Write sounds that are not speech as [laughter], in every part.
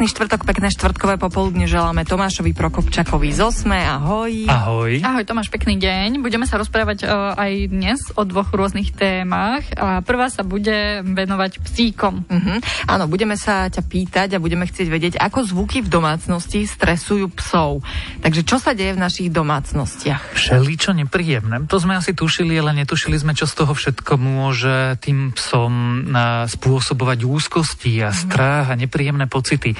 Pekný štvrtok, pekné štvrtkové popoludne želáme Tomášovi Prokopčakovi z Osme. Ahoj. Ahoj. Ahoj Tomáš, pekný deň. Budeme sa rozprávať uh, aj dnes o dvoch rôznych témach. A prvá sa bude venovať psíkom. Uh-huh. Áno, budeme sa ťa pýtať a budeme chcieť vedieť, ako zvuky v domácnosti stresujú psov. Takže čo sa deje v našich domácnostiach? Všeličo nepríjemné. To sme asi tušili, ale netušili sme, čo z toho všetko môže tým psom uh, spôsobovať úzkosti a strach a nepríjemné pocity.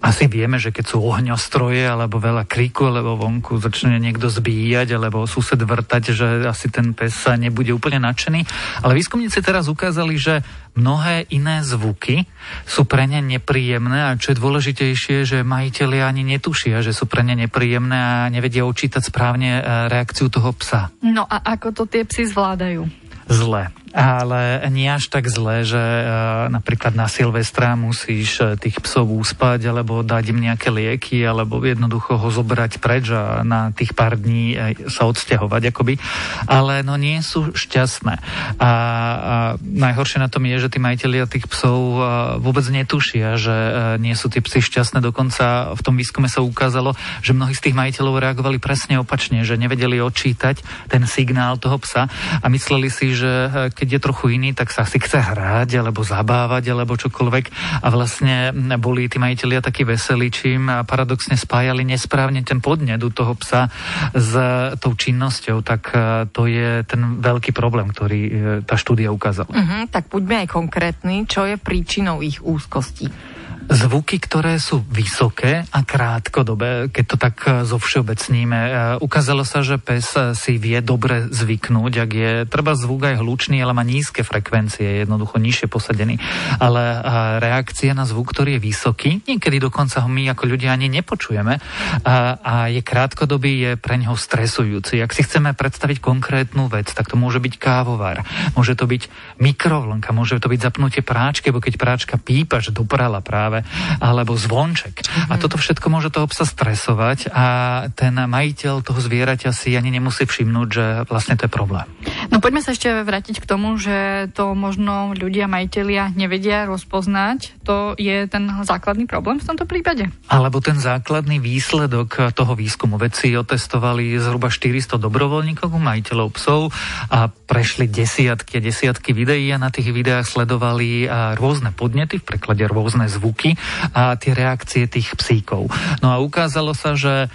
Asi vieme, že keď sú ohňostroje alebo veľa kriku, alebo vonku začne niekto zbíjať, alebo sused vrtať, že asi ten pes sa nebude úplne nadšený. Ale výskumníci teraz ukázali, že mnohé iné zvuky sú pre ne nepríjemné a čo je dôležitejšie, že majiteľi ani netušia, že sú pre ne nepríjemné a nevedia učítať správne e, reakciu toho psa. No a ako to tie psy zvládajú? Zle ale nie až tak zle, že uh, napríklad na Silvestra musíš uh, tých psov úspať, alebo dať im nejaké lieky, alebo jednoducho ho zobrať preč a na tých pár dní uh, sa odsťahovať akoby. Ale no nie sú šťastné. A, a najhoršie na tom je, že tí majiteľia tých psov vôbec netušia, že nie sú tie psy šťastné. Dokonca v tom výskume sa ukázalo, že mnohí z tých majiteľov reagovali presne opačne, že nevedeli odčítať ten signál toho psa a mysleli si, že keď je trochu iný, tak sa si chce hrať alebo zabávať alebo čokoľvek. A vlastne boli tí majiteľia takí veselí, čím paradoxne spájali nesprávne ten podnet u toho psa s tou činnosťou, tak e, to je ten veľký problém, ktorý e, tá štúdia ukázala. Uh-huh, tak buďme aj konkrétni, čo je príčinou ich úzkosti zvuky, ktoré sú vysoké a krátkodobé, keď to tak e, zo všeobecníme. E, ukázalo sa, že pes e, si vie dobre zvyknúť, ak je treba zvuk aj hlučný, ale má nízke frekvencie, jednoducho nižšie posadený. Ale reakcia na zvuk, ktorý je vysoký, niekedy dokonca ho my ako ľudia ani nepočujeme a, je krátkodobý, je pre neho stresujúci. Ak si chceme predstaviť konkrétnu vec, tak to môže byť kávovar, môže to byť mikrovlnka, môže to byť zapnutie práčky, bo keď práčka pípa, že doprala práve, alebo zvonček. Mm-hmm. A toto všetko môže toho psa stresovať a ten majiteľ toho zvieraťa si ani nemusí všimnúť, že vlastne to je problém. No poďme sa ešte vrátiť k tomu, že to možno ľudia, majiteľia nevedia rozpoznať. To je ten základný problém v tomto prípade? Alebo ten základný výsledok toho výskumu. Vedci otestovali zhruba 400 dobrovoľníkov, majiteľov psov a prešli desiatky a desiatky videí a na tých videách sledovali rôzne podnety, v preklade rôzne zvuky a tie reakcie tých psíkov. No a ukázalo sa, že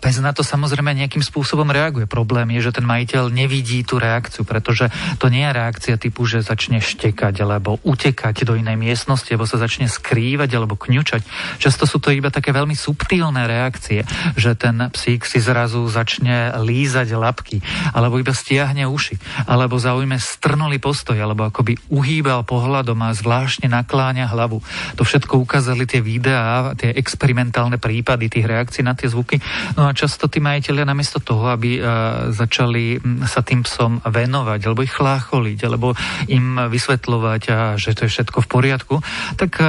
pes na to samozrejme nejakým spôsobom reaguje. Problém je, že ten majiteľ nevidí tú reakciu, pretože to nie je reakcia typu, že začne štekať alebo utekať do inej miestnosti, alebo sa začne skrývať alebo kňučať. Často sú to iba také veľmi subtilné reakcie, že ten psík si zrazu začne lízať labky, alebo iba stiahne uši, alebo zaujme strnulý postoj, alebo akoby uhýbal pohľadom a zvláštne nakláňa hlavu. To všetko ukázali tie videá, tie experimentálne prípady tých reakcií na tie zvuky. No a často tí majiteľia namiesto toho, aby uh, začali sa tým psom venovať, alebo ich chlácholiť, alebo im vysvetľovať, a, že to je všetko v poriadku, tak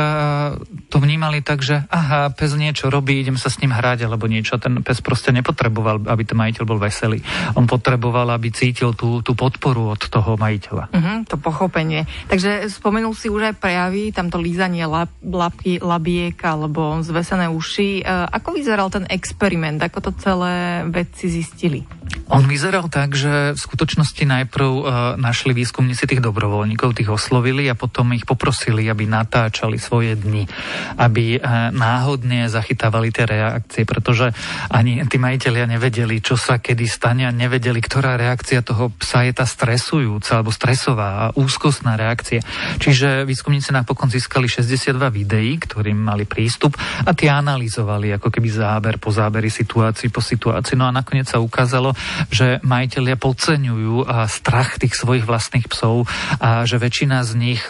to vnímali tak, že aha, pes niečo robí, idem sa s ním hrať, alebo niečo. Ten pes proste nepotreboval, aby ten majiteľ bol veselý. On potreboval, aby cítil tú, tú podporu od toho majiteľa. Uh-huh, to pochopenie. Takže spomenul si už aj prejavy, tamto lízanie lap, lapky labiek alebo zvesené uši. E, ako vyzeral ten experiment? Ako to celé vedci zistili? On vyzeral tak, že v skutočnosti najprv uh, našli výskumníci tých dobrovoľníkov, tých oslovili a potom ich poprosili, aby natáčali svoje dni, aby uh, náhodne zachytávali tie reakcie, pretože ani tí majiteľia nevedeli, čo sa kedy stane a nevedeli, ktorá reakcia toho psa je tá stresujúca alebo stresová a úzkostná reakcia. Čiže výskumníci napokon získali 62 videí, ktorým mali prístup a tie analyzovali ako keby záber po záberi situácii po situácii. No a nakoniec sa ukázalo, že majiteľia podceňujú strach tých svojich vlastných psov a že väčšina z nich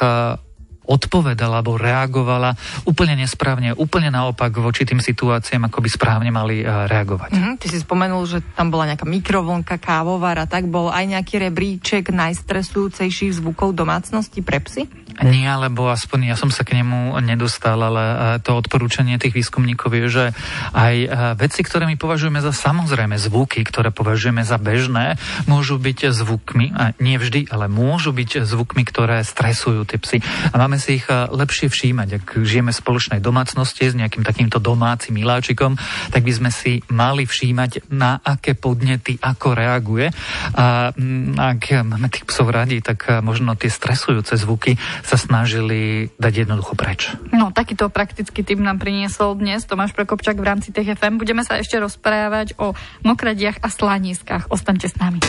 odpovedala alebo reagovala úplne nesprávne, úplne naopak voči tým situáciám, ako by správne mali reagovať. Mm-hmm, ty si spomenul, že tam bola nejaká mikrovlnka, kávovar a tak bol aj nejaký rebríček najstresujúcejších zvukov domácnosti pre psy? Nie, lebo aspoň ja som sa k nemu nedostal, ale e, to odporúčanie tých výskumníkov je, že aj e, veci, ktoré my považujeme za samozrejme zvuky, ktoré považujeme za bežné, môžu byť zvukmi, a nie vždy, ale môžu byť zvukmi, ktoré stresujú tie psy. A máme si ich e, lepšie všímať. Ak žijeme v spoločnej domácnosti s nejakým takýmto domácim miláčikom, tak by sme si mali všímať, na aké podnety ako reaguje. A ak máme tých psov radi, tak možno tie stresujúce zvuky sa snažili dať jednoducho preč. No, takýto praktický typ nám priniesol dnes Tomáš Prokopčak v rámci TFM. Budeme sa ešte rozprávať o mokradiach a slaniskách. Ostaňte s nami.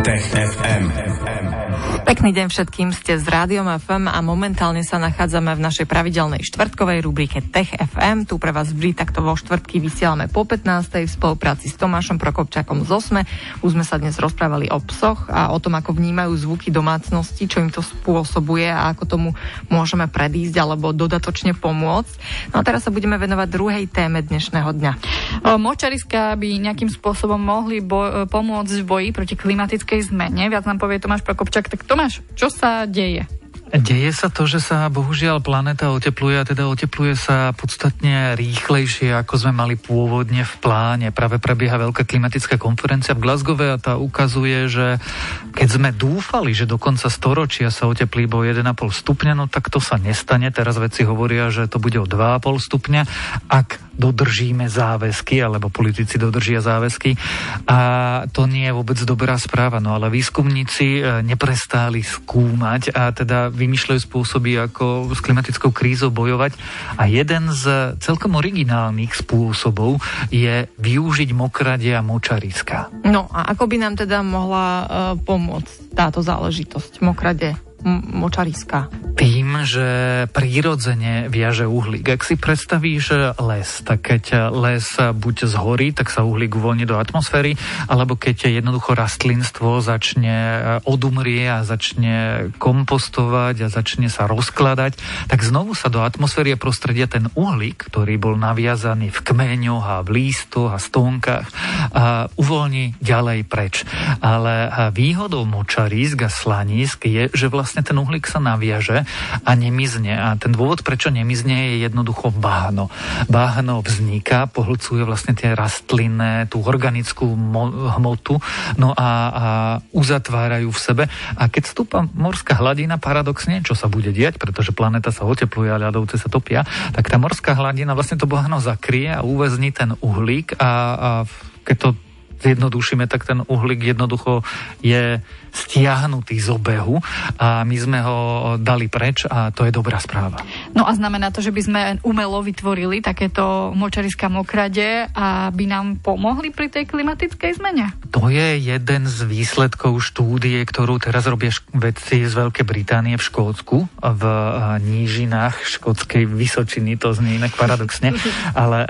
Tech FM. Pekný deň všetkým, ste z Rádiom FM a momentálne sa nachádzame v našej pravidelnej štvrtkovej rubrike Tech FM. Tu pre vás vždy takto vo štvrtky vysielame po 15. v spolupráci s Tomášom Prokopčakom z Osme. Už sme sa dnes rozprávali o psoch a o tom, ako vnímajú zvuky domácnosti, čo im to spôsobuje a ako tomu môžeme predísť alebo dodatočne pomôcť. No a teraz sa budeme venovať druhej téme dnešného dňa. Močariska by nejakým spôsobom mohli bo- pomôcť v boji proti klimatickej zmene. Viac nám povie Tomáš Prokopčak, tak to Tomáš, čo sa deje? Deje sa to, že sa bohužiaľ planéta otepluje a teda otepluje sa podstatne rýchlejšie, ako sme mali pôvodne v pláne. Práve prebieha veľká klimatická konferencia v Glasgow a tá ukazuje, že keď sme dúfali, že do konca storočia sa oteplí bo 1,5 stupňa, no tak to sa nestane. Teraz veci hovoria, že to bude o 2,5 stupňa. Ak dodržíme záväzky, alebo politici dodržia záväzky. A to nie je vôbec dobrá správa. No ale výskumníci e, neprestáli skúmať a teda vymýšľajú spôsoby, ako s klimatickou krízou bojovať. A jeden z celkom originálnych spôsobov je využiť mokradie a močariska. No a ako by nám teda mohla uh, pomôcť táto záležitosť mokrade? močariska? Že prírodzene viaže uhlík. Ak si predstavíš les, tak keď les buď zhorí, tak sa uhlík uvoľní do atmosféry, alebo keď jednoducho rastlinstvo začne eh, odumrie a začne kompostovať a začne sa rozkladať, tak znovu sa do atmosféry a prostredia ten uhlík, ktorý bol naviazaný v kmeňoch a v lístoch a stónkach, a uvoľní ďalej preč. Ale výhodou močarísk a slanísk je, že vlastne ten uhlík sa naviaže a nemizne. A ten dôvod, prečo nemizne, je jednoducho báhno. Báhno vzniká, pohlcuje vlastne tie rastlinné, tú organickú mo- hmotu, no a, a uzatvárajú v sebe. A keď stúpa morská hladina, paradoxne, čo sa bude diať, pretože planéta sa otepluje a ľadovce sa topia, tak tá morská hladina vlastne to báhno zakrie a uväzní ten uhlík a, a keď to zjednodušíme, tak ten uhlík jednoducho je stiahnutý z obehu a my sme ho dali preč a to je dobrá správa. No a znamená to, že by sme umelo vytvorili takéto močariska mokrade a by nám pomohli pri tej klimatickej zmene? To je jeden z výsledkov štúdie, ktorú teraz robia vedci z Veľkej Británie v Škótsku, v nížinách škótskej Vysočiny, to znie inak paradoxne, [laughs] ale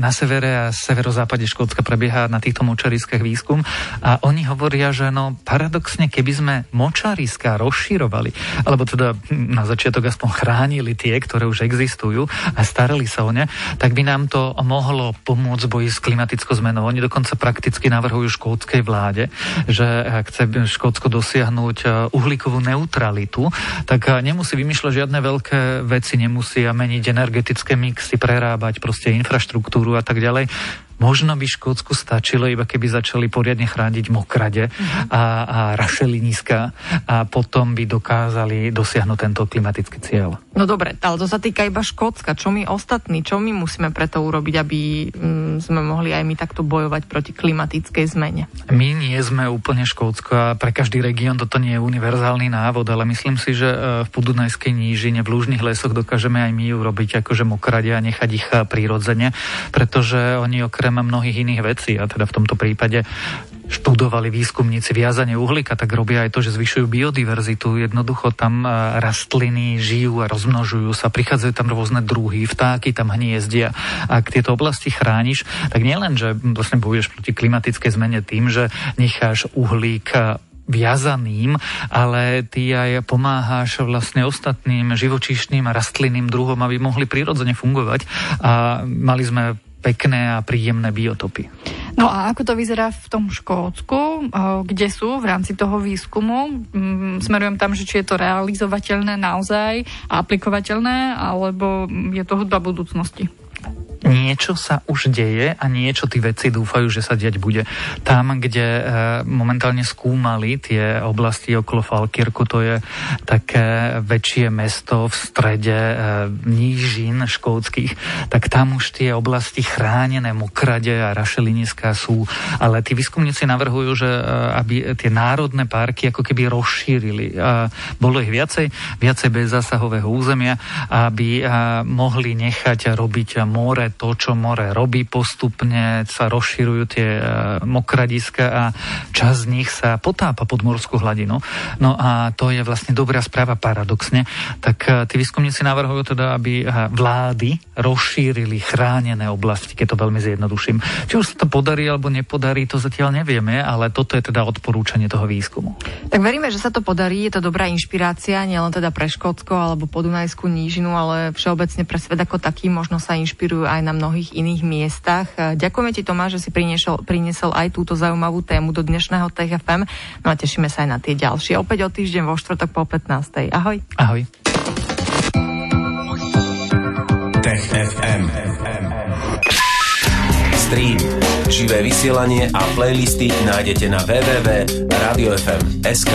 na severe a severozápade Škótska prebieha na týchto močariskách výskum a oni hovoria, že no paradoxne keby sme močariska rozširovali, alebo teda na začiatok aspoň chránili tie, ktoré už existujú a starali sa o ne, tak by nám to mohlo pomôcť boji s klimatickou zmenou. Oni dokonca prakticky navrhujú škótskej vláde, že chce Škótsko dosiahnuť e, uhlíkovú neutralitu, tak e, nemusí vymýšľať žiadne veľké veci, nemusia meniť energetické mixy, prerábať proste infraštruktúru a tak ďalej Možno by Škótsku stačilo, iba keby začali poriadne chrániť mokrade uh-huh. a, a rašeliniska a potom by dokázali dosiahnuť tento klimatický cieľ. No dobre, ale to sa týka iba Škótska. Čo my ostatní, čo my musíme preto urobiť, aby mm, sme mohli aj my takto bojovať proti klimatickej zmene? My nie sme úplne Škótsko a pre každý región toto nie je univerzálny návod, ale myslím si, že e, v Podunajskej nížine, v lúžnych lesoch dokážeme aj my urobiť akože mokrade a nechať ich e, prírodzene, pretože oni okrem okrem mnohých iných vecí, a teda v tomto prípade študovali výskumníci viazanie uhlíka, tak robia aj to, že zvyšujú biodiverzitu. Jednoducho tam e, rastliny žijú a rozmnožujú sa, prichádzajú tam rôzne druhy, vtáky tam hniezdia. Ak tieto oblasti chrániš, tak nielen, že vlastne bojuješ proti klimatickej zmene tým, že necháš uhlík e, viazaným, ale ty aj pomáhaš vlastne ostatným živočíšnym a rastlinným druhom, aby mohli prirodzene fungovať. A mali sme pekné a príjemné biotopy. No a ako to vyzerá v tom Škótsku? sú, kde sú v rámci toho výskumu. Mm, smerujem tam, že či je to realizovateľné naozaj aplikovateľné, alebo je to hudba budúcnosti niečo sa už deje a niečo tí vedci dúfajú, že sa diať bude. Tam, kde e, momentálne skúmali tie oblasti okolo Falkirku, to je také väčšie mesto v strede e, nížin škótskych, tak tam už tie oblasti chránené mokrade a rašeliniska sú, ale tí výskumníci navrhujú, že e, aby tie národné parky ako keby rozšírili. Bolo ich viacej, viacej bez zásahového územia, aby mohli nechať robiť more to, čo more robí postupne, sa rozširujú tie e, mokradiska a čas z nich sa potápa pod morskú hladinu. No a to je vlastne dobrá správa paradoxne. Tak e, tí výskumníci navrhujú teda, aby e, vlády rozšírili chránené oblasti, keď to veľmi zjednoduším. Či už sa to podarí alebo nepodarí, to zatiaľ nevieme, ale toto je teda odporúčanie toho výskumu. Tak veríme, že sa to podarí, je to dobrá inšpirácia, nielen teda pre Škótsko alebo Podunajskú nížinu, ale všeobecne pre svet ako taký možno sa inšpirujú aj na mnohých iných miestach. Ďakujeme ti Tomáš, že si priniesol, priniesol aj túto zaujímavú tému do dnešného TFM. No a tešíme sa aj na tie ďalšie. Opäť o týždeň vo štvrtok po 15. Ahoj. Ahoj. Tech FM. Stream, živé vysielanie a playlisty nájdete na www.radiofm.sk.